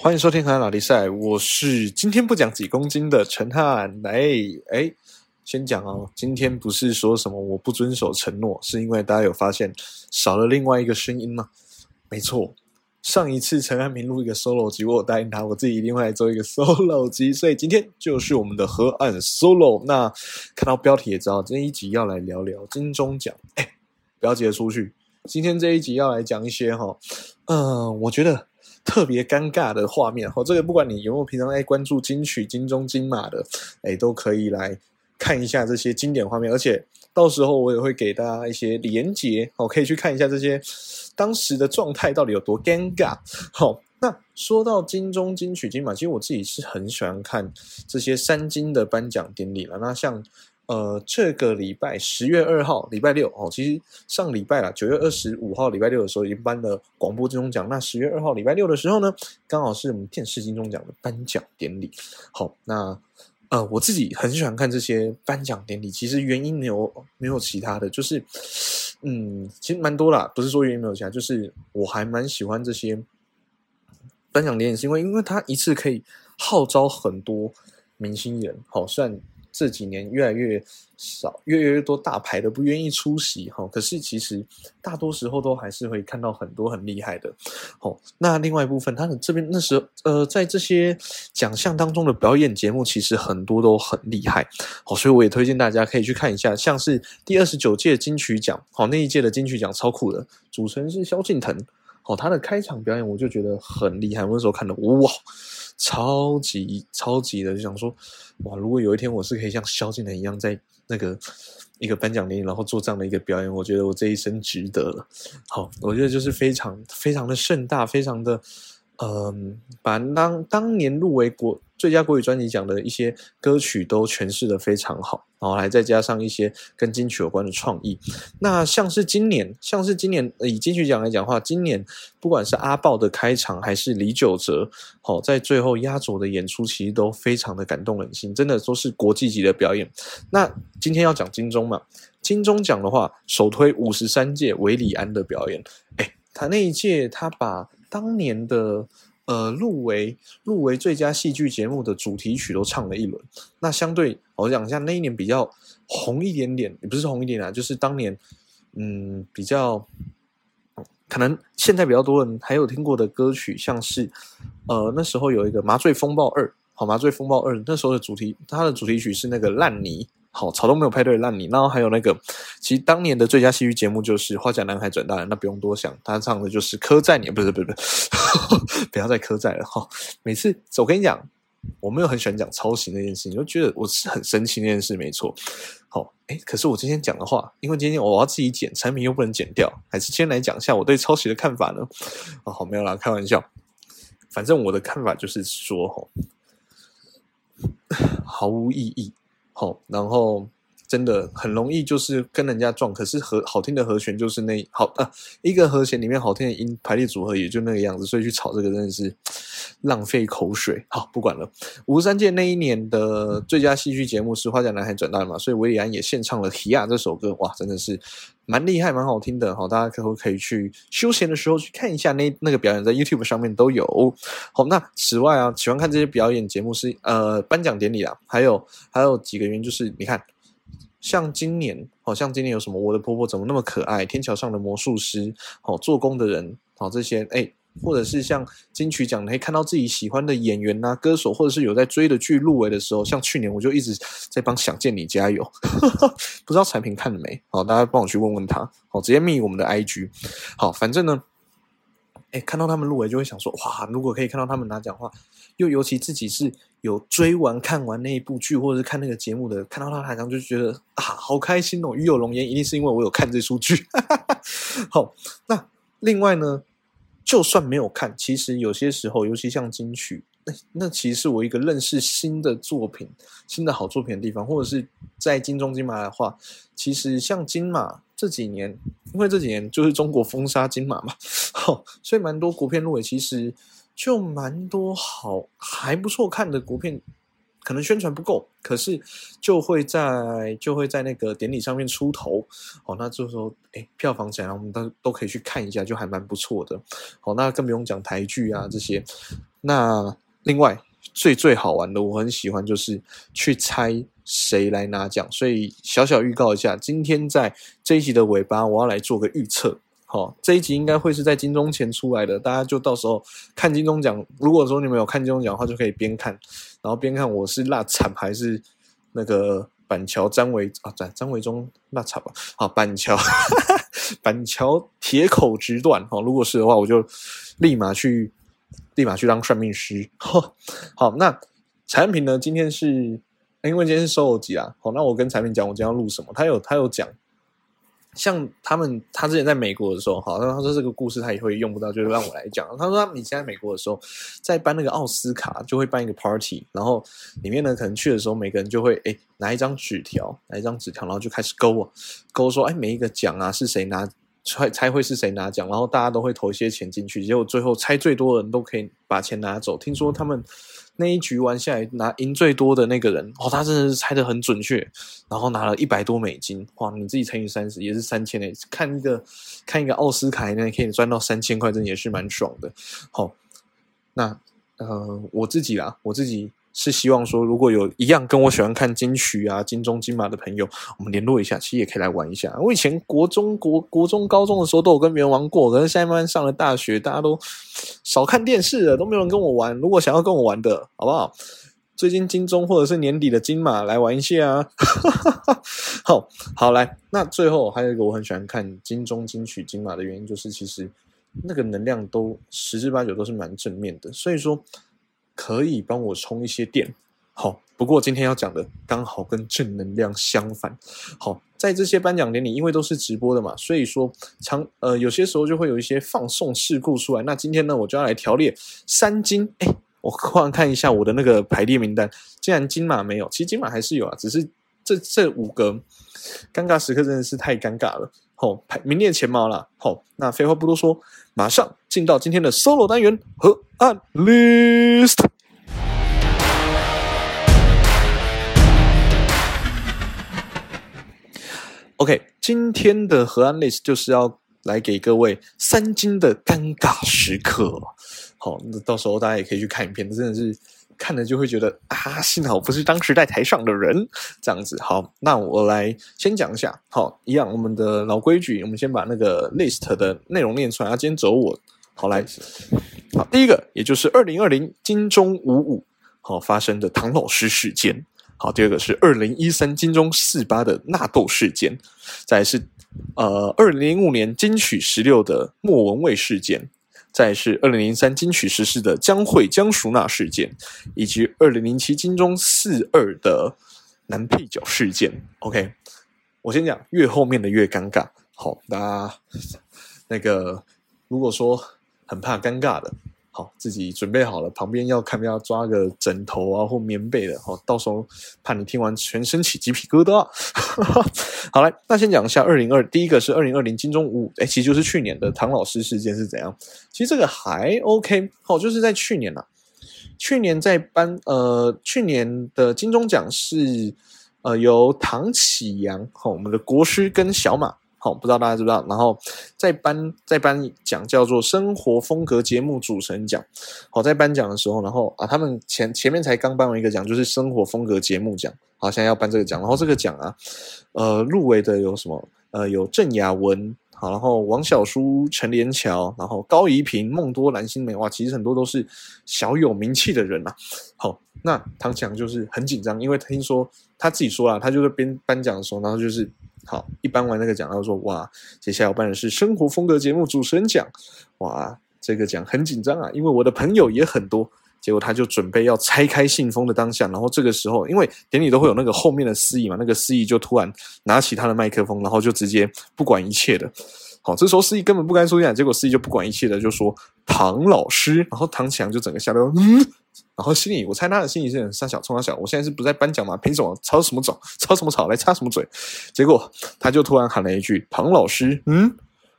欢迎收听《河南老弟赛》，我是今天不讲几公斤的陈汉。来，哎，先讲哦，今天不是说什么我不遵守承诺，是因为大家有发现少了另外一个声音吗？没错，上一次陈汉明录一个 solo 集，我答应他，我自己一定会来做一个 solo 集，所以今天就是我们的河岸 solo。那看到标题也知道，这一集要来聊聊金钟奖。哎，不要急着出去，今天这一集要来讲一些哈，嗯，我觉得。特别尴尬的画面，哦，这个不管你有没有平常在关注金曲、金钟、金马的，哎，都可以来看一下这些经典画面。而且到时候我也会给大家一些连结，哦，可以去看一下这些当时的状态到底有多尴尬。好，那说到金钟、金曲、金马，其实我自己是很喜欢看这些三金的颁奖典礼了。那像。呃，这个礼拜十月二号，礼拜六哦，其实上礼拜啦，九月二十五号礼拜六的时候已经颁了广播金钟奖。那十月二号礼拜六的时候呢，刚好是我们电视金钟奖的颁奖典礼。好，那呃，我自己很喜欢看这些颁奖典礼，其实原因没有没有其他的，就是嗯，其实蛮多啦，不是说原因没有其他，就是我还蛮喜欢这些颁奖典礼，是因为因为它一次可以号召很多明星人，好算。这几年越来越少，越来越多大牌的不愿意出席哈。可是其实大多时候都还是会看到很多很厉害的。哦，那另外一部分，他的这边那时候呃，在这些奖项当中的表演节目，其实很多都很厉害。哦，所以我也推荐大家可以去看一下，像是第二十九届金曲奖，好那一届的金曲奖超酷的，主持人是萧敬腾。哦，他的开场表演我就觉得很厉害，我那时候看的哇。超级超级的，就想说，哇！如果有一天我是可以像萧敬腾一样，在那个一个颁奖典礼，然后做这样的一个表演，我觉得我这一生值得了。好，我觉得就是非常非常的盛大，非常的。嗯，把当当年入围国最佳国语专辑奖的一些歌曲都诠释的非常好，然后还再加上一些跟金曲有关的创意。那像是今年，像是今年以金曲奖来讲的话，今年不管是阿豹的开场，还是李玖哲，好在最后压轴的演出，其实都非常的感动人心，真的都是国际级的表演。那今天要讲金钟嘛，金钟奖的话，首推五十三届韦礼安的表演，哎，他那一届他把。当年的呃入围入围最佳戏剧节目的主题曲都唱了一轮，那相对我讲一下那一年比较红一点点，也不是红一点啊，就是当年嗯比较可能现在比较多人还有听过的歌曲，像是呃那时候有一个《麻醉风暴二》，好，《麻醉风暴二》那时候的主题，它的主题曲是那个烂泥。好，草都没有派对烂泥，然后还有那个，其实当年的最佳戏剧节目就是《花甲男孩转大人》，那不用多想，他唱的就是《刻在你》，不是不是不是，不要再刻在了哈。每次我跟你讲，我没有很喜欢讲抄袭那件事，你就觉得我是很生气那件事，没错。好，哎，可是我今天讲的话，因为今天我要自己剪，产品又不能剪掉，还是先来讲一下我对抄袭的看法呢？哦，好，没有啦，开玩笑。反正我的看法就是说，哈，毫无意义。好，然后真的很容易就是跟人家撞，可是和好听的和弦就是那好啊，一个和弦里面好听的音排列组合也就那个样子，所以去炒这个真的是浪费口水。好，不管了。五十三届那一年的最佳戏剧节目是《花甲男孩转大人》嘛，所以维里安也献唱了《提亚》这首歌，哇，真的是蛮厉害、蛮好听的。好，大家可不可以去休闲的时候去看一下那那个表演，在 YouTube 上面都有。好，那此外啊，喜欢看这些表演节目是呃颁奖典礼啊，还有还有几个原因，就是你看。像今年，好像今年有什么？我的婆婆怎么那么可爱？天桥上的魔术师，好做工的人，好这些，哎，或者是像金曲奖，可以看到自己喜欢的演员呐、歌手，或者是有在追的剧入围的时候，像去年我就一直在帮想见你加油，不知道产品看了没？好，大家帮我去问问他，好，直接密我们的 IG，好，反正呢。哎，看到他们入围就会想说，哇，如果可以看到他们拿奖的话，又尤其自己是有追完看完那一部剧或者是看那个节目的，看到他台上就觉得啊，好开心哦，与有龙颜，一定是因为我有看这出剧。好，那另外呢，就算没有看，其实有些时候，尤其像金曲，那那其实是我一个认识新的作品、新的好作品的地方，或者是在金钟金马的话，其实像金马。这几年，因为这几年就是中国封杀金马嘛，所以蛮多国片入围，其实就蛮多好还不错看的国片，可能宣传不够，可是就会在就会在那个典礼上面出头。哦，那这时候哎，票房起来，我们都都可以去看一下，就还蛮不错的。好，那更不用讲台剧啊这些。那另外最最好玩的，我很喜欢就是去猜谁来拿奖。所以小小预告一下，今天在这一集的尾巴，我要来做个预测。好，这一集应该会是在金钟前出来的，大家就到时候看金钟奖。如果说你们有看金钟奖的话，就可以边看，然后边看我是辣惨还是那个板桥张维啊，张张维忠辣惨吧。好，板桥 板桥铁口直断。好，如果是的话，我就立马去立马去当算命师。好，那产品呢？今天是因为今天是收耳机啊。好，那我跟产品讲，我今天要录什么？他有他有讲。像他们，他之前在美国的时候，好，他说这个故事他也会用不到，就是让我来讲。他说他以前在美国的时候，在颁那个奥斯卡，就会办一个 party，然后里面呢，可能去的时候，每个人就会哎拿一张纸条，拿一张纸条，然后就开始勾啊勾，说哎每一个奖啊是谁拿，猜猜会是谁拿奖，然后大家都会投一些钱进去，结果最后猜最多的人都可以把钱拿走。听说他们。那一局玩下来，拿赢最多的那个人，哦，他真的是猜的很准确，然后拿了一百多美金，哇，你自己乘以三十也是三千诶，看一个看一个奥斯卡，那可以赚到三千块，真的也是蛮爽的。好，那呃，我自己啦，我自己。是希望说，如果有一样跟我喜欢看金曲啊、金钟、金马的朋友，我们联络一下，其实也可以来玩一下。我以前国中、国国中、高中的时候都有跟别人玩过，可是现在慢慢上了大学，大家都少看电视了，都没有人跟我玩。如果想要跟我玩的，好不好？最近金钟或者是年底的金马来玩一下啊！好好来，那最后还有一个我很喜欢看金钟、金曲、金马的原因，就是其实那个能量都十之八九都是蛮正面的，所以说。可以帮我充一些电，好。不过今天要讲的刚好跟正能量相反。好，在这些颁奖典礼，因为都是直播的嘛，所以说常呃有些时候就会有一些放送事故出来。那今天呢，我就要来调列三金。哎，我忽然看一下我的那个排列名单，竟然金马没有，其实金马还是有啊，只是这这五个尴尬时刻真的是太尴尬了。好，排名列前茅了。好，那废话不多说，马上进到今天的 solo 单元和案例。今天的河岸 list 就是要来给各位三金的尴尬时刻。好，那到时候大家也可以去看影片，真的是看了就会觉得啊，幸好不是当时在台上的人这样子。好，那我来先讲一下。好，一样我们的老规矩，我们先把那个 list 的内容念出来。啊今天走我，好来，好，第一个也就是二零二零金钟五五好发生的唐老师事件。好，第二个是二零一三金钟四八的纳豆事件，再是呃二零零五年金曲十六的莫文蔚事件，再是二零零三金曲十四的江蕙江淑娜事件，以及二零零七金钟四二的男配角事件。OK，我先讲，越后面的越尴尬。好，大家那个如果说很怕尴尬的。好，自己准备好了，旁边要看不要抓个枕头啊或棉被的，好，到时候怕你听完全身起鸡皮疙瘩。好来，那先讲一下二零二，第一个是二零二零金钟五，哎，其实就是去年的唐老师事件是怎样？其实这个还 OK，好，就是在去年呐，去年在颁，呃，去年的金钟奖是呃由唐启阳，好，我们的国师跟小马。好，不知道大家知不知道？然后在颁在颁奖叫做生活风格节目主持人奖。好，在颁奖的时候，然后啊，他们前前面才刚颁完一个奖，就是生活风格节目奖。好，现在要颁这个奖。然后这个奖啊，呃，入围的有什么？呃，有郑雅文，好，然后王小舒、陈连桥，然后高怡平、孟多、蓝心湄。哇，其实很多都是小有名气的人呐。好，那唐强就是很紧张，因为听说他自己说了，他就是边颁奖的时候，然后就是。好，一颁完那个奖，他说：“哇，接下来我颁的是生活风格节目主持人奖，哇，这个奖很紧张啊，因为我的朋友也很多。”结果他就准备要拆开信封的当下，然后这个时候，因为典礼都会有那个后面的司仪嘛，那个司仪就突然拿起他的麦克风，然后就直接不管一切的。好，这时候司仪根本不该出现，结果司仪就不管一切的就说：“唐老师。”然后唐强就整个吓到，嗯。然后心里，我猜他的心里是很三小冲他小，我现在是不在颁奖嘛？凭什么吵什么吵，吵什么吵，来插什么嘴？结果他就突然喊了一句：“唐老师，嗯，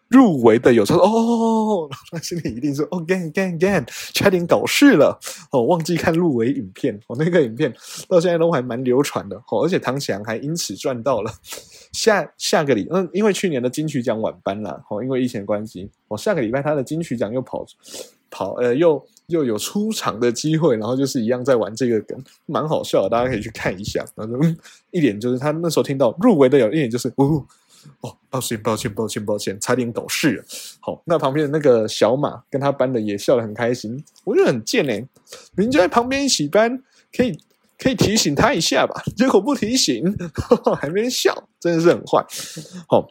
入围的有，他说哦，他心里一定说哦，gan gan gan，差点搞事了。哦，忘记看入围影片，哦，那个影片到现在都还蛮流传的。哦，而且唐翔还因此赚到了。下下个礼，嗯，因为去年的金曲奖晚班了哦，因为疫情关系，哦，下个礼拜他的金曲奖又跑跑呃又又有出场的机会，然后就是一样在玩这个梗，蛮好笑的，大家可以去看一下。然后嗯，一脸就是他那时候听到入围的有一点就是呜。哦，抱歉，抱歉，抱歉，抱歉，差点搞事了。好，那旁边的那个小马跟他班的也笑得很开心，我觉得很贱哎，明就在旁边一起班，可以可以提醒他一下吧，结果不提醒，还没笑，真的是很坏。好，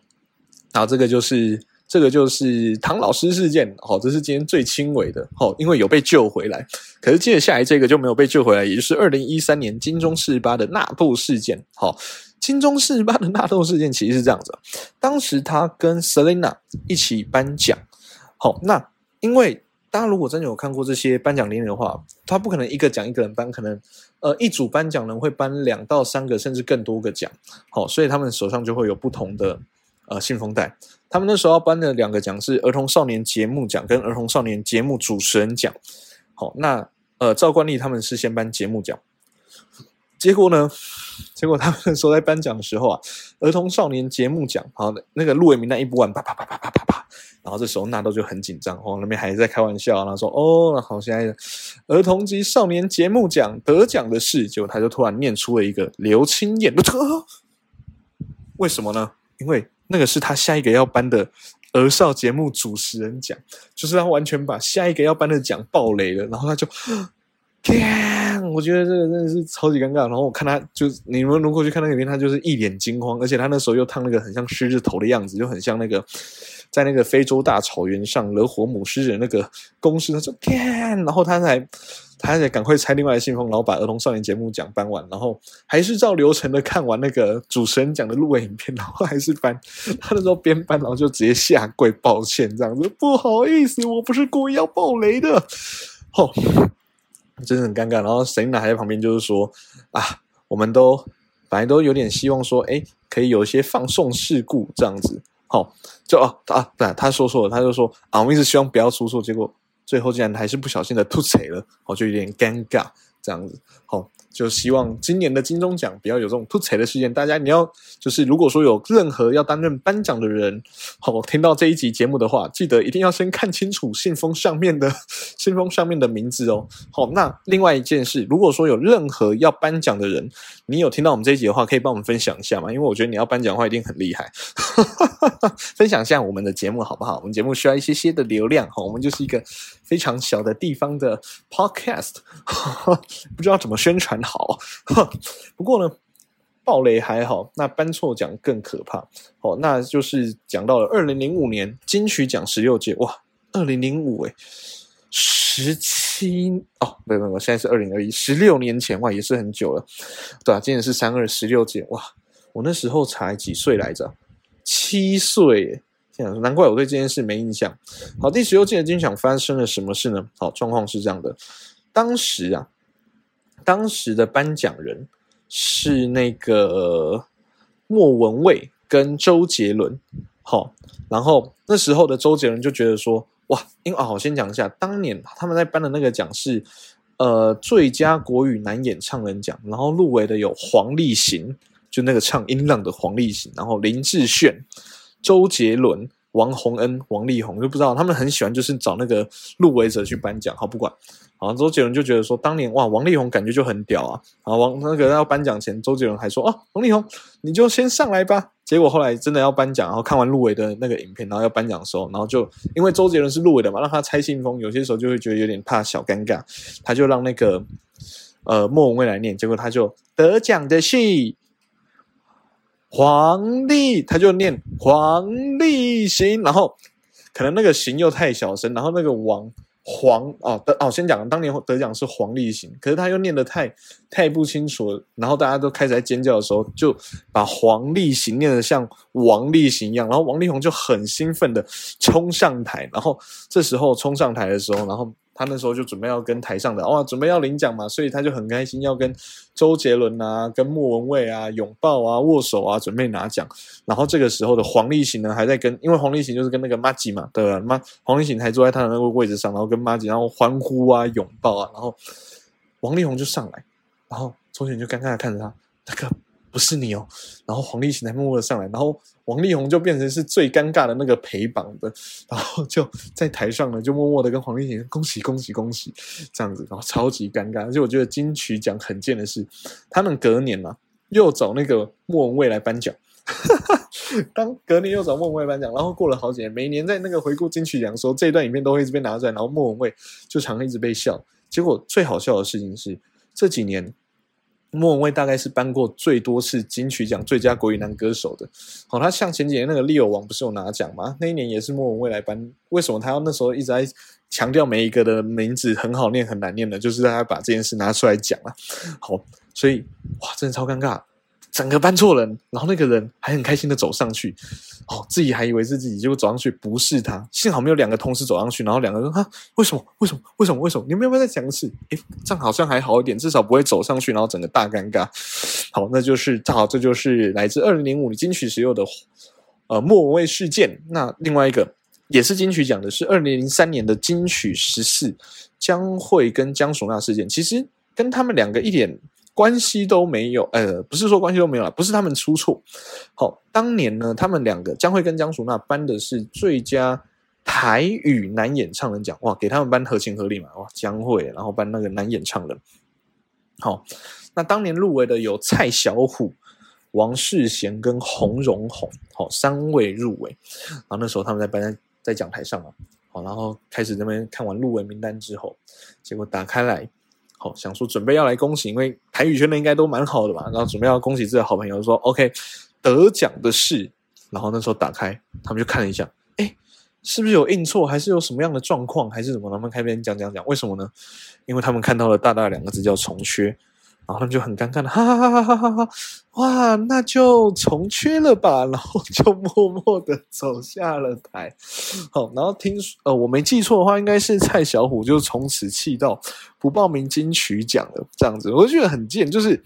然后这个就是这个就是唐老师事件，好，这是今天最轻微的，好，因为有被救回来。可是接下来这个就没有被救回来，也就是二零一三年金钟四八的纳布事件，好。金钟四八的纳豆事件其实是这样子，当时他跟 Selina 一起颁奖，好，那因为大家如果真的有看过这些颁奖典礼的话，他不可能一个奖一个人颁，可能呃一组颁奖人会颁两到三个甚至更多个奖，好，所以他们手上就会有不同的呃信封袋。他们那时候颁的两个奖是儿童少年节目奖跟儿童少年节目主持人奖，好，那呃赵冠丽他们是先颁节目奖。结果呢？结果他们说在颁奖的时候啊，儿童少年节目奖，好，那个入围名单一播完，啪啪啪啪啪啪啪，然后这时候纳豆就很紧张，哦，那边还在开玩笑，然后说，哦，好，现在儿童及少年节目奖得奖的是，结果他就突然念出了一个刘青燕，为什么呢？因为那个是他下一个要颁的儿少节目主持人奖，就是他完全把下一个要颁的奖爆雷了，然后他就。天，我觉得这个真的是超级尴尬。然后我看他，就你们如果去看那个片，他就是一脸惊慌，而且他那时候又烫那个很像狮子头的样子，就很像那个在那个非洲大草原上惹火母狮的那个公狮。他说天，然后他才他还得赶快拆另外的信封，然后把儿童少年节目奖颁完，然后还是照流程的看完那个主持人讲的录影片，然后还是颁。他那时候边颁，然后就直接下跪抱歉，这样子不好意思，我不是故意要爆雷的。吼。真的很尴尬，然后神奈还在旁边，就是说啊，我们都反正都有点希望说，哎，可以有一些放送事故这样子，好，就哦啊，对，他说错了，他就说啊，我们一直希望不要出错，结果最后竟然还是不小心的吐槽了，我就有点尴尬这样子，好。就希望今年的金钟奖不要有这种突彩的事件。大家你要就是如果说有任何要担任颁奖的人，好听到这一集节目的话，记得一定要先看清楚信封上面的 信封上面的名字哦。好，那另外一件事，如果说有任何要颁奖的人，你有听到我们这一集的话，可以帮我们分享一下吗？因为我觉得你要颁奖的话一定很厉害，分享一下我们的节目好不好？我们节目需要一些些的流量哈，我们就是一个非常小的地方的 podcast，不知道怎么宣传。好，不过呢，暴雷还好，那颁错奖更可怕。哦，那就是讲到了二零零五年金曲奖十六届，哇，二零零五哎，十七哦，不不不，现在是二零二一，十六年前哇，也是很久了，对啊，今年是三二十六届，哇，我那时候才几岁来着？七岁，这样难怪我对这件事没印象。好，第十六届的金曲奖发生了什么事呢？好，状况是这样的，当时啊。当时的颁奖人是那个莫文蔚跟周杰伦，好，然后那时候的周杰伦就觉得说，哇，因为啊，我先讲一下，当年他们在颁的那个奖是呃最佳国语男演唱人奖，然后入围的有黄立行，就那个唱音浪的黄立行，然后林志炫、周杰伦、王洪恩、王力宏，就不知道他们很喜欢就是找那个入围者去颁奖，好，不管。好，周杰伦就觉得说，当年哇，王力宏感觉就很屌啊！啊，王那个要颁奖前，周杰伦还说，哦，王力宏你就先上来吧。结果后来真的要颁奖，然后看完入围的那个影片，然后要颁奖的时候，然后就因为周杰伦是入围的嘛，让他拆信封，有些时候就会觉得有点怕小尴尬，他就让那个呃莫文蔚来念，结果他就得奖的是黄立，他就念黄立行，然后可能那个行又太小声，然后那个王。黄哦得哦，先讲当年得奖是黄立行，可是他又念的太太不清楚，然后大家都开始在尖叫的时候，就把黄立行念的像王立行一样，然后王力宏就很兴奋的冲上台，然后这时候冲上台的时候，然后他那时候就准备要跟台上的哇，准备要领奖嘛，所以他就很开心要跟周杰伦啊、跟莫文蔚啊拥抱啊、握手啊，准备拿奖。然后这个时候的黄立行呢，还在跟，因为黄立行就是跟那个马吉嘛，对吧？妈，黄立行还坐在他的那个位置上，然后跟马吉然后欢呼啊、拥抱啊，然后王力宏就上来，然后周杰伦就尴尬的看着他，那个。不是你哦，然后黄立行才默默的上来，然后王力宏就变成是最尴尬的那个陪榜的，然后就在台上呢，就默默的跟黄立行恭喜恭喜恭喜这样子，然后超级尴尬。而且我觉得金曲奖很贱的是，他们隔年嘛又找那个莫文蔚来颁奖，当隔年又找莫文蔚颁奖，然后过了好几年，每年在那个回顾金曲奖的时候，这段影片都会一直被拿出来，然后莫文蔚就常常一直被笑。结果最好笑的事情是这几年。莫文蔚大概是颁过最多次金曲奖最佳国语男歌手的。好，他像前几年那个《利友王》不是有拿奖吗？那一年也是莫文蔚来颁。为什么他要那时候一直在强调每一个的名字很好念、很难念的？就是让他把这件事拿出来讲了。好，所以哇，真的超尴尬。整个搬错人，然后那个人还很开心的走上去，哦，自己还以为是自己，结果走上去不是他，幸好没有两个同时走上去，然后两个人啊，为什么？为什么？为什么？为什么？你们要不要再讲一次？诶，这样好像还好一点，至少不会走上去，然后整个大尴尬。好，那就是正好，这就是来自二零零五金曲时有的呃莫文蔚事件。那另外一个也是金曲奖的，是二零零三年的金曲十四江蕙跟江淑娜事件，其实跟他们两个一点。关系都没有，呃，不是说关系都没有了，不是他们出错。好，当年呢，他们两个江蕙跟江淑娜颁的是最佳台语男演唱人奖，哇，给他们颁合情合理嘛，哇，江蕙然后颁那个男演唱人。好，那当年入围的有蔡小虎、王世贤跟洪荣宏，好，三位入围。然后那时候他们在颁在在讲台上嘛，好，然后开始这边看完入围名单之后，结果打开来。好，想说准备要来恭喜，因为台语圈的应该都蛮好的吧，然后准备要恭喜自己的好朋友，说 OK，得奖的是，然后那时候打开，他们就看了一下，哎，是不是有印错，还是有什么样的状况，还是什么？他们开篇讲讲讲，为什么呢？因为他们看到了大大两个字叫重缺。然后他们就很尴尬的，哈哈哈哈哈哈！哇，那就重缺了吧，然后就默默的走下了台。好，然后听呃，我没记错的话，应该是蔡小虎就从此气到不报名金曲奖了，这样子，我就觉得很贱，就是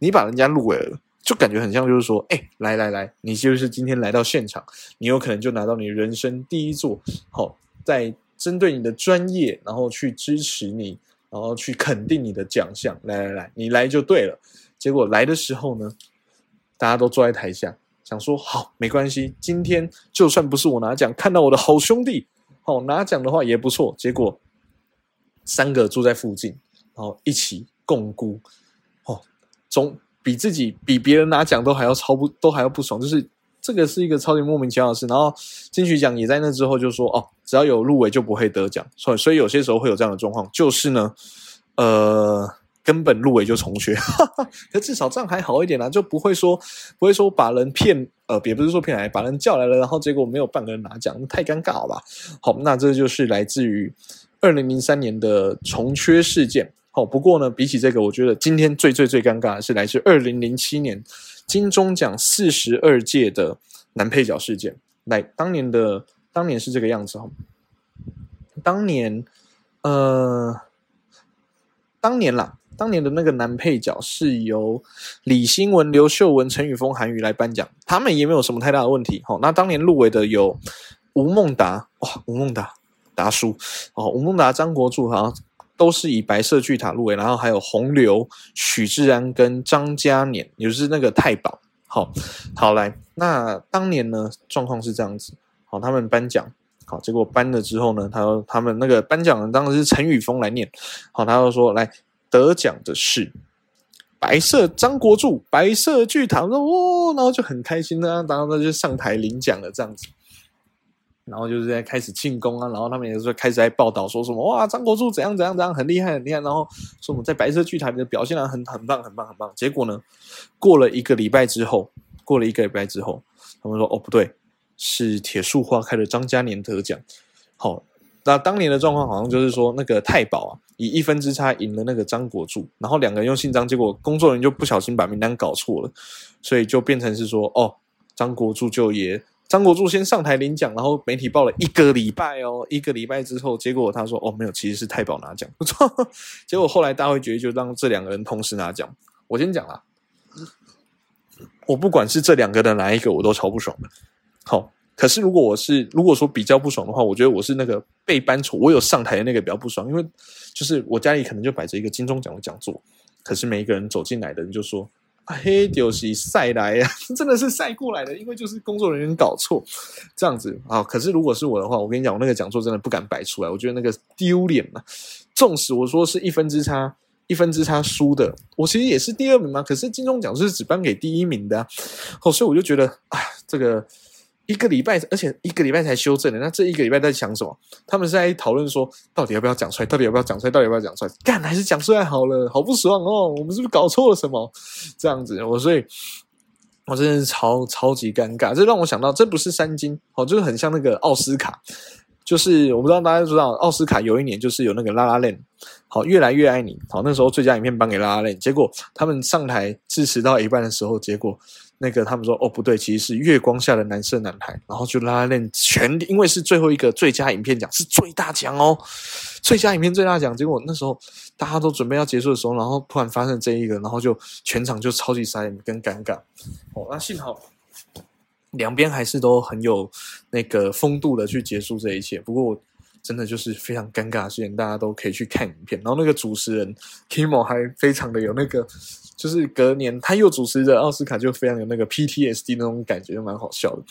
你把人家入围了，就感觉很像就是说，哎，来来来，你就是今天来到现场，你有可能就拿到你人生第一座，好，在针对你的专业，然后去支持你。然后去肯定你的奖项，来来来，你来就对了。结果来的时候呢，大家都坐在台下，想说好没关系，今天就算不是我拿奖，看到我的好兄弟，好拿奖的话也不错。结果三个住在附近，然后一起共估，哦，总比自己比别人拿奖都还要超不都还要不爽，就是。这个是一个超级莫名其妙的事，然后金曲奖也在那之后就说哦，只要有入围就不会得奖，所以所以有些时候会有这样的状况，就是呢，呃，根本入围就重缺，可至少这样还好一点啦，就不会说不会说把人骗，呃，也不是说骗来，把人叫来了，然后结果没有半个人拿奖，太尴尬了吧？好，那这就是来自于二零零三年的重缺事件。好，不过呢，比起这个，我觉得今天最最最尴尬的是来自二零零七年。金钟奖四十二届的男配角事件，来，当年的当年是这个样子哈。当年，呃，当年啦，当年的那个男配角是由李新文、刘秀文、陈宇峰、韩宇来颁奖，他们也没有什么太大的问题。好，那当年入围的有吴孟达，哇，吴孟达达叔，哦，吴孟达、张国柱哈。都是以白色巨塔入围，然后还有洪流、许志安跟张嘉年，也就是那个太保。好，好来，那当年呢状况是这样子，好，他们颁奖，好，结果颁了之后呢，他他们那个颁奖人当时是陈宇峰来念，好，他就说来得奖的是白色张国柱，白色巨塔，说哇，然后就很开心呢，然后他就上台领奖了，这样子。然后就是在开始庆功啊，然后他们也是开始在报道说什么哇，张国柱怎样怎样怎样很厉害很厉害，然后说我们在白色剧台里的表现啊很很棒很棒很棒。结果呢，过了一个礼拜之后，过了一个礼拜之后，他们说哦不对，是铁树花开的张嘉年得奖。好，那当年的状况好像就是说那个太保啊，以一分之差赢了那个张国柱，然后两个人用姓张，结果工作人员就不小心把名单搞错了，所以就变成是说哦，张国柱就也。张国柱先上台领奖，然后媒体报了一个礼拜哦，一个礼拜之后，结果他说哦没有，其实是太保拿奖，不错。结果后来大会决议就让这两个人同时拿奖。我先讲啦，我不管是这两个的哪一个，我都超不爽的。好，可是如果我是如果说比较不爽的话，我觉得我是那个被搬出我有上台的那个比较不爽，因为就是我家里可能就摆着一个金钟奖的讲座，可是每一个人走进来的人就说。黑丢西赛来呀，真的是赛过来的，因为就是工作人员搞错这样子啊。可是如果是我的话，我跟你讲，我那个讲座真的不敢摆出来，我觉得那个丢脸嘛。纵使我说是一分之差，一分之差输的，我其实也是第二名嘛。可是金钟奖是只颁给第一名的，哦，所以我就觉得啊，这个。一个礼拜，而且一个礼拜才修正的，那这一个礼拜在想什么？他们是在讨论说，到底要不要讲出来？到底要不要讲出来？到底要不要讲出来？干还是讲出来好了？好不爽哦！我们是不是搞错了什么？这样子，我所以，我真的是超超级尴尬。这让我想到，这不是三金哦，就是很像那个奥斯卡，就是我不知道大家知道，奥斯卡有一年就是有那个拉拉链，好，越来越爱你，好，那时候最佳影片颁给拉拉链，结果他们上台致辞到一半的时候，结果。那个他们说哦不对，其实是月光下的男生男孩，然后就拉拉链全因为是最后一个最佳影片奖是最大奖哦，最佳影片最大奖。结果那时候大家都准备要结束的时候，然后突然发生这一个，然后就全场就超级傻眼跟尴尬。哦，那幸好两边还是都很有那个风度的去结束这一切。不过真的就是非常尴尬的事情，大家都可以去看影片。然后那个主持人 Kimo 还非常的有那个。就是隔年他又主持着奥斯卡，就非常有那个 PTSD 那种感觉，就蛮好笑的。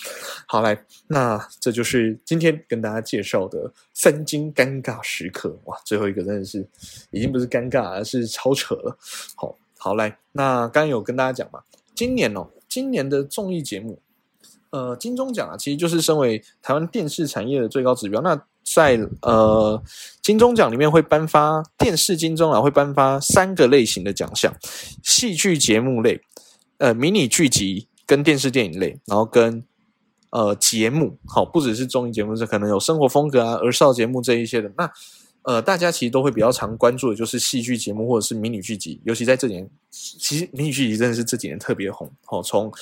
好来，那这就是今天跟大家介绍的三金尴尬时刻。哇，最后一个真的是已经不是尴尬，而是超扯了。好，好来，那刚有跟大家讲嘛，今年哦，今年的综艺节目，呃，金钟奖啊，其实就是身为台湾电视产业的最高指标。那在呃金钟奖里面会颁发电视金钟啊，会颁发三个类型的奖项：戏剧节目类、呃迷你剧集跟电视电影类，然后跟呃节目，好不只是综艺节目，这可能有生活风格啊、儿少节目这一些的。那呃大家其实都会比较常关注的就是戏剧节目或者是迷你剧集，尤其在这年，其实迷你剧集真的是这几年特别红，好从。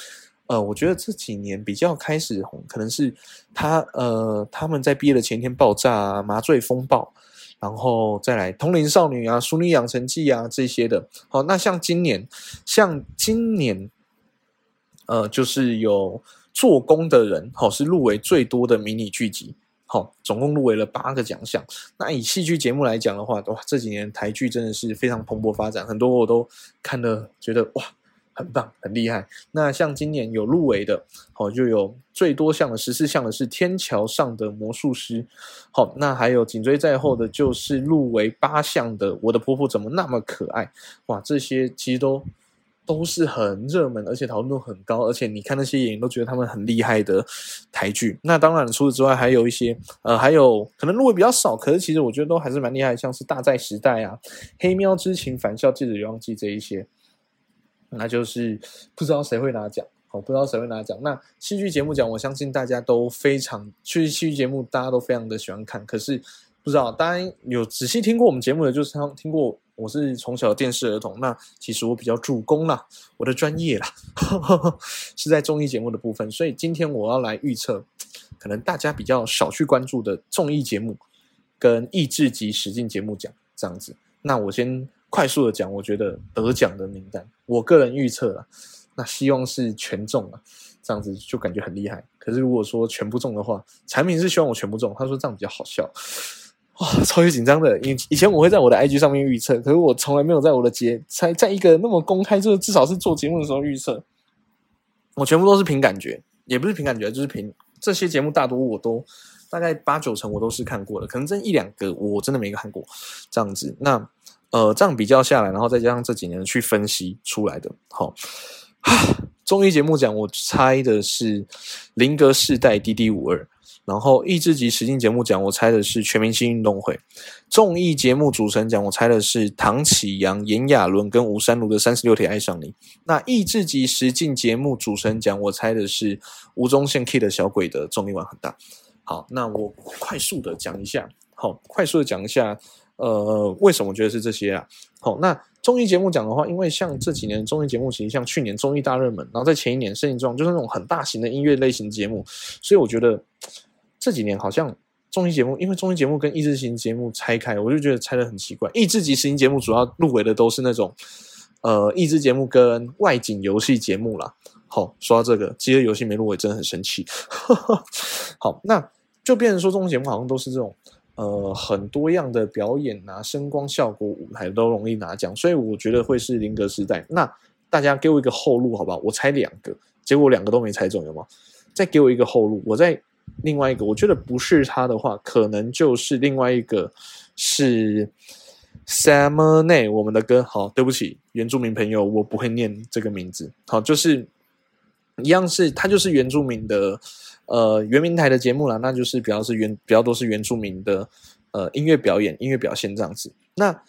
呃，我觉得这几年比较开始红，可能是他呃他们在毕业的前一天爆炸啊，麻醉风暴，然后再来同龄少女啊，淑女养成记啊这些的。好，那像今年，像今年，呃，就是有做工的人，好是入围最多的迷你剧集，好，总共入围了八个奖项。那以戏剧节目来讲的话，哇，这几年台剧真的是非常蓬勃发展，很多我都看了，觉得哇。很棒，很厉害。那像今年有入围的，好就有最多项的十四项的是《天桥上的魔术师》。好，那还有紧追在后的，就是入围八项的《我的婆婆怎么那么可爱》。哇，这些其实都都是很热门，而且讨论度很高，而且你看那些演员都觉得他们很厉害的台剧。那当然除此之外，还有一些呃，还有可能入围比较少，可是其实我觉得都还是蛮厉害，像是《大债时代》啊，《黑喵之情》《返校记者流浪记》这一些。那就是不知道谁会拿奖，好，不知道谁会拿奖。那戏剧节目奖，我相信大家都非常，去戏剧节目大家都非常的喜欢看。可是不知道，当然有仔细听过我们节目的，就是听过我是从小电视儿童。那其实我比较主攻啦，我的专业啦 是在综艺节目的部分。所以今天我要来预测，可能大家比较少去关注的综艺节目跟益智级实境节目奖这样子。那我先。快速的讲，我觉得得奖的名单，我个人预测了，那希望是全中了，这样子就感觉很厉害。可是如果说全部中的话，产品是希望我全部中，他说这样比较好笑，哇，超级紧张的。以以前我会在我的 IG 上面预测，可是我从来没有在我的节在在一个那么公开，就是至少是做节目的时候预测。我全部都是凭感觉，也不是凭感觉，就是凭这些节目大多我都大概八九成我都是看过的，可能这一两个我真的没看过，这样子那。呃，这样比较下来，然后再加上这几年去分析出来的，好，综艺节目奖我猜的是《林格世代》《D D 五二》，然后益智级实境节目奖我猜的是《全明星运动会》，综艺节目主持人奖我猜的是唐启阳、炎亚纶跟吴山如的《三十六天爱上你》，那益智级实境节目主持人奖我猜的是吴宗宪 K 的小鬼的综艺玩很大。好，那我快速的讲一下，好，快速的讲一下。呃，为什么我觉得是这些啊？好，那综艺节目讲的话，因为像这几年综艺节目，其实像去年综艺大热门，然后在前一年《摄影状》就是那种很大型的音乐类型节目，所以我觉得这几年好像综艺节目，因为综艺节目跟益智型节目拆开，我就觉得拆的很奇怪。益智级型节目主要入围的都是那种呃益智节目跟外景游戏节目啦。好，说到这个，饥饿游戏没入围，真的很生气。好，那就变成说综艺节目好像都是这种。呃，很多样的表演啊，声光效果、舞台都容易拿奖，所以我觉得会是林格时代。那大家给我一个后路，好不好？我猜两个，结果两个都没猜中，有吗？再给我一个后路，我再另外一个，我觉得不是他的话，可能就是另外一个是 Summer 内我们的歌。好，对不起，原住民朋友，我不会念这个名字。好，就是一样是，它就是原住民的。呃，原民台的节目啦，那就是比较是原比较多是原住民的呃音乐表演、音乐表现这样子。那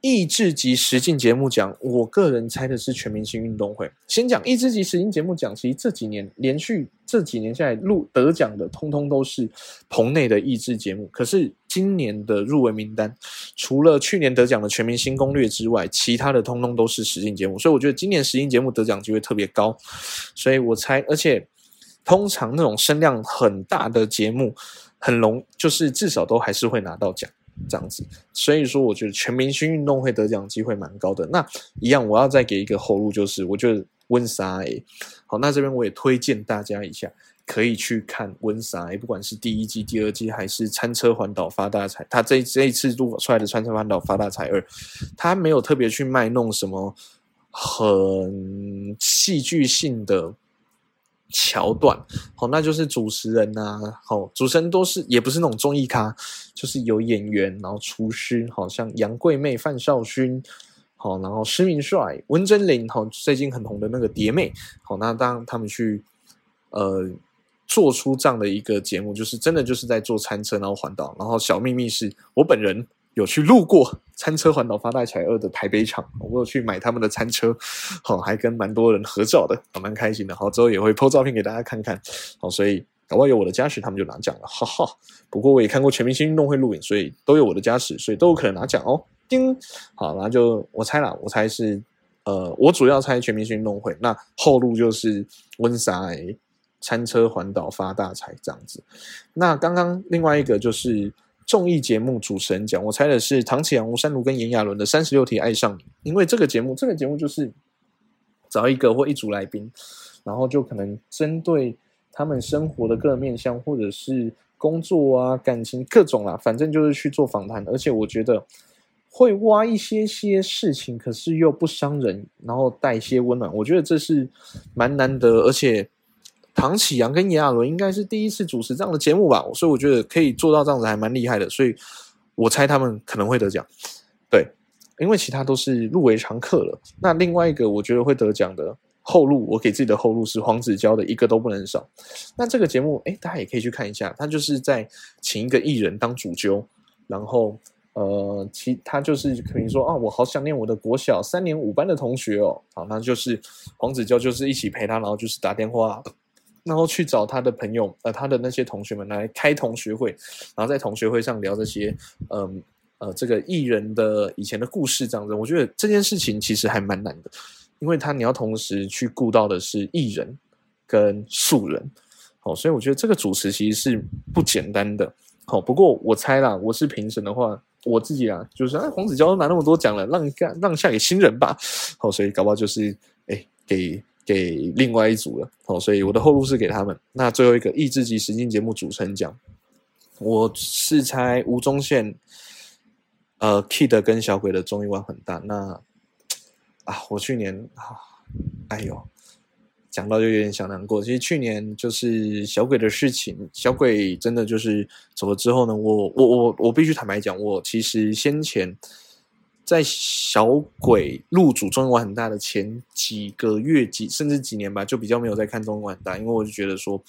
益智级实境节目奖，我个人猜的是全明星运动会。先讲益智级实境节目奖，其实这几年连续这几年下来录得奖的，通通都是棚内的益智节目。可是今年的入围名单，除了去年得奖的全明星攻略之外，其他的通通都是实境节目。所以我觉得今年实境节目得奖机会特别高。所以我猜，而且。通常那种声量很大的节目，很容就是至少都还是会拿到奖这样子，所以说我觉得全明星运动会得奖机会蛮高的。那一样，我要再给一个后路，就是我觉得温莎诶，好，那这边我也推荐大家一下，可以去看温莎诶，不管是第一季、第二季还是餐车环岛发大财，他这这一次录出来的餐车环岛发大财二，他没有特别去卖弄什么很戏剧性的。桥段，好，那就是主持人呐，好，主持人都是也不是那种综艺咖，就是有演员，然后厨师，好像杨贵妹、范少勋，好，然后施明帅、温真菱，好，最近很红的那个蝶妹，好，那当他们去呃做出这样的一个节目，就是真的就是在做餐车，然后环岛，然后小秘密是我本人。有去路过餐车环岛发大财二的台北场，我有去买他们的餐车，好，还跟蛮多人合照的，蛮开心的。好，之后也会 po 照片给大家看看。好，所以搞不好有我的加持，他们就拿奖了，哈哈。不过我也看过全明星运动会录影，所以都有我的加持，所以都有可能拿奖哦。叮，好，然后就我猜了，我猜是呃，我主要猜全明星运动会，那后路就是温莎餐车环岛发大财这样子。那刚刚另外一个就是。综艺节目主持人奖，我猜的是唐启阳、吴山如跟炎亚纶的《三十六题爱上你》，因为这个节目，这个节目就是找一个或一组来宾，然后就可能针对他们生活的各个面向，或者是工作啊、感情各种啦，反正就是去做访谈。而且我觉得会挖一些些事情，可是又不伤人，然后带一些温暖。我觉得这是蛮难得，而且。唐启阳跟炎亚纶应该是第一次主持这样的节目吧，所以我觉得可以做到这样子还蛮厉害的，所以我猜他们可能会得奖。对，因为其他都是入围常客了。那另外一个我觉得会得奖的后路，我给自己的后路是黄子佼的一个都不能少。那这个节目，哎，大家也可以去看一下，他就是在请一个艺人当主揪，然后呃，其他就是可能说啊，我好想念我的国小三年五班的同学哦，好，那就是黄子佼就是一起陪他，然后就是打电话。然后去找他的朋友，呃，他的那些同学们来开同学会，然后在同学会上聊这些，嗯，呃，这个艺人的以前的故事这样子。我觉得这件事情其实还蛮难的，因为他你要同时去顾到的是艺人跟素人，好，所以我觉得这个主持其实是不简单的。好，不过我猜啦，我是评审的话，我自己啊，就是啊，黄子佼都拿那么多奖了，让让让下给新人吧。好，所以搞不好就是哎给。给另外一组了，哦，所以我的后路是给他们。那最后一个益智级实境节目主持人奖，我是猜吴宗宪、呃，Kid 跟小鬼的综艺玩很大。那啊，我去年啊，哎呦，讲到就有点小难过。其实去年就是小鬼的事情，小鬼真的就是走了之后呢，我我我我必须坦白讲，我其实先前。在小鬼入主中文很大的前几个月几甚至几年吧，就比较没有在看中文很大，因为我就觉得说，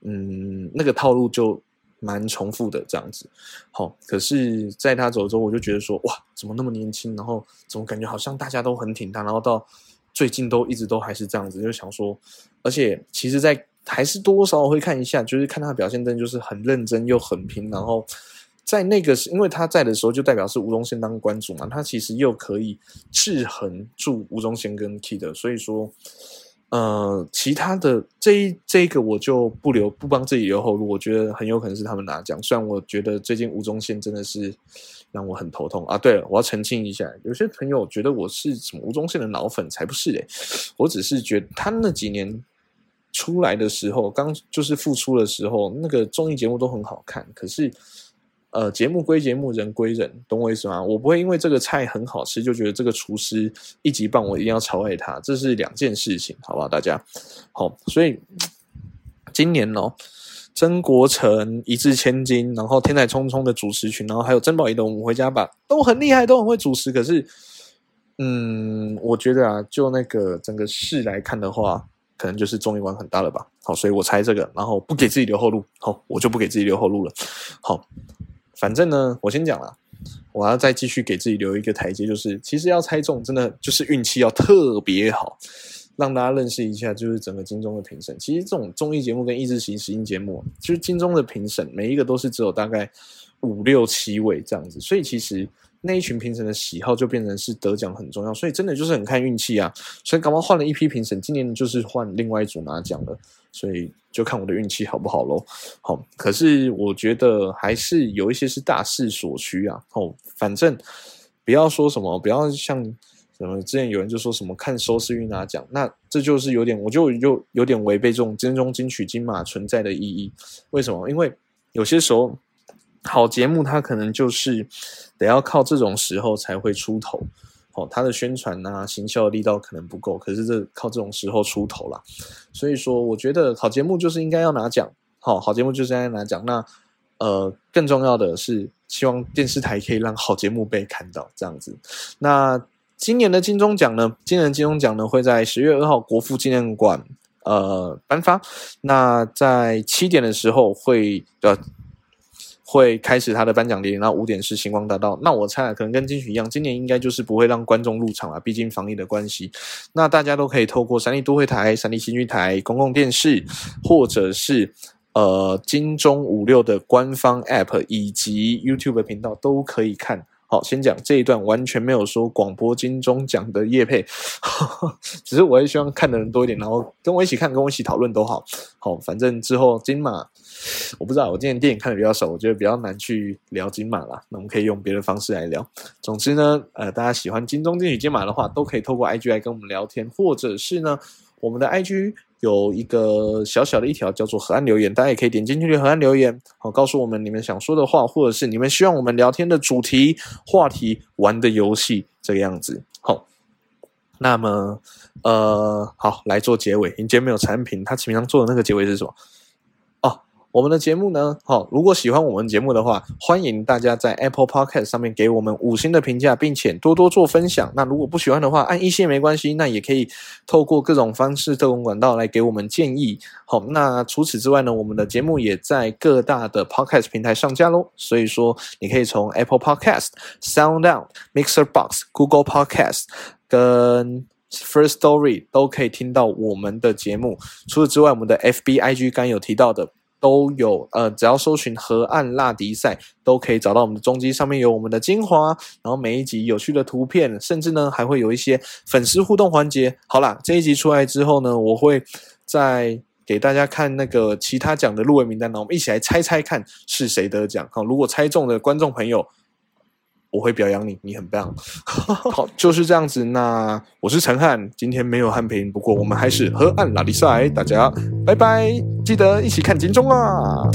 嗯，那个套路就蛮重复的这样子。好，可是在他走之后，我就觉得说，哇，怎么那么年轻？然后怎么感觉好像大家都很挺他？然后到最近都一直都还是这样子，就想说，而且其实，在还是多少少会看一下，就是看他的表现，真的就是很认真又很拼，然后。在那个是因为他在的时候，就代表是吴宗宪当关主嘛，他其实又可以制衡住吴宗宪跟 Kid，所以说。呃，其他的这一这个我就不留不帮自己留后路，我觉得很有可能是他们拿奖。虽然我觉得最近吴宗宪真的是让我很头痛啊。对了，我要澄清一下，有些朋友觉得我是什么吴宗宪的脑粉，才不是诶，我只是觉得他那几年出来的时候，刚就是复出的时候，那个综艺节目都很好看，可是。呃，节目归节目，人归人，懂我意思吗？我不会因为这个菜很好吃，就觉得这个厨师一级棒，我一定要超爱他，这是两件事情，好不好？大家好，所以今年哦，曾国成一掷千金，然后天才匆匆的主持群，然后还有曾宝仪的我们回家吧，都很厉害，都很会主持。可是，嗯，我觉得啊，就那个整个事来看的话，可能就是综艺玩很大了吧。好，所以我猜这个，然后不给自己留后路。好，我就不给自己留后路了。好。反正呢，我先讲了，我要再继续给自己留一个台阶，就是其实要猜中，真的就是运气要特别好，让大家认识一下，就是整个金钟的评审。其实这种综艺节目跟益智型实境节目，就是金钟的评审，每一个都是只有大概五六七位这样子，所以其实。那一群评审的喜好就变成是得奖很重要，所以真的就是很看运气啊。所以刚刚换了一批评审，今年就是换另外一组拿奖了，所以就看我的运气好不好喽。好，可是我觉得还是有一些是大势所趋啊。哦，反正不要说什么，不要像什么之前有人就说什么看收视率拿奖，那这就是有点，我就就有点违背这种金钟金曲金马存在的意义。为什么？因为有些时候。好节目，它可能就是得要靠这种时候才会出头，哦，它的宣传啊、行销力道可能不够，可是这靠这种时候出头了。所以说，我觉得好节目就是应该要拿奖，好，好节目就是应该拿奖。那呃，更重要的是，希望电视台可以让好节目被看到，这样子。那今年的金钟奖呢？今年的金钟奖呢会在十月二号国父纪念馆呃颁发。那在七点的时候会呃。会开始他的颁奖典礼，然后五点是星光大道。那我猜可能跟金曲一样，今年应该就是不会让观众入场了，毕竟防疫的关系。那大家都可以透过三立都会台、三立新剧台、公共电视，或者是呃金钟五六的官方 App 以及 YouTube 频道都可以看。好，先讲这一段，完全没有说广播金钟奖的叶配，只是我也希望看的人多一点，然后跟我一起看，跟我一起讨论都好。好，反正之后金马，我不知道，我今年电影看的比较少，我觉得比较难去聊金马啦。那我们可以用别的方式来聊。总之呢，呃，大家喜欢金钟金曲金马的话，都可以透过 IG 来跟我们聊天，或者是呢，我们的 IG。有一个小小的一条叫做河岸留言，大家也可以点进去河岸留言，好告诉我们你们想说的话，或者是你们希望我们聊天的主题、话题、玩的游戏这个样子。好，那么呃，好来做结尾，你今天没有产品，他平常做的那个结尾是什么？我们的节目呢，好，如果喜欢我们节目的话，欢迎大家在 Apple Podcast 上面给我们五星的评价，并且多多做分享。那如果不喜欢的话，按一星没关系，那也可以透过各种方式、各种管道来给我们建议。好，那除此之外呢，我们的节目也在各大的 Podcast 平台上架喽。所以说，你可以从 Apple Podcast、SoundOut、Mixer Box、Google Podcast 跟 First Story 都可以听到我们的节目。除此之外，我们的 FB、IG 刚有提到的。都有，呃，只要搜寻河岸辣迪赛，都可以找到我们的中机，上面有我们的精华，然后每一集有趣的图片，甚至呢还会有一些粉丝互动环节。好啦，这一集出来之后呢，我会再给大家看那个其他奖的入围名单呢，我们一起来猜猜看是谁得奖。好，如果猜中的观众朋友。我会表扬你，你很棒。好，就是这样子。那我是陈汉，今天没有汉平，不过我们还是河岸拉力赛，大家拜拜，记得一起看金钟啊！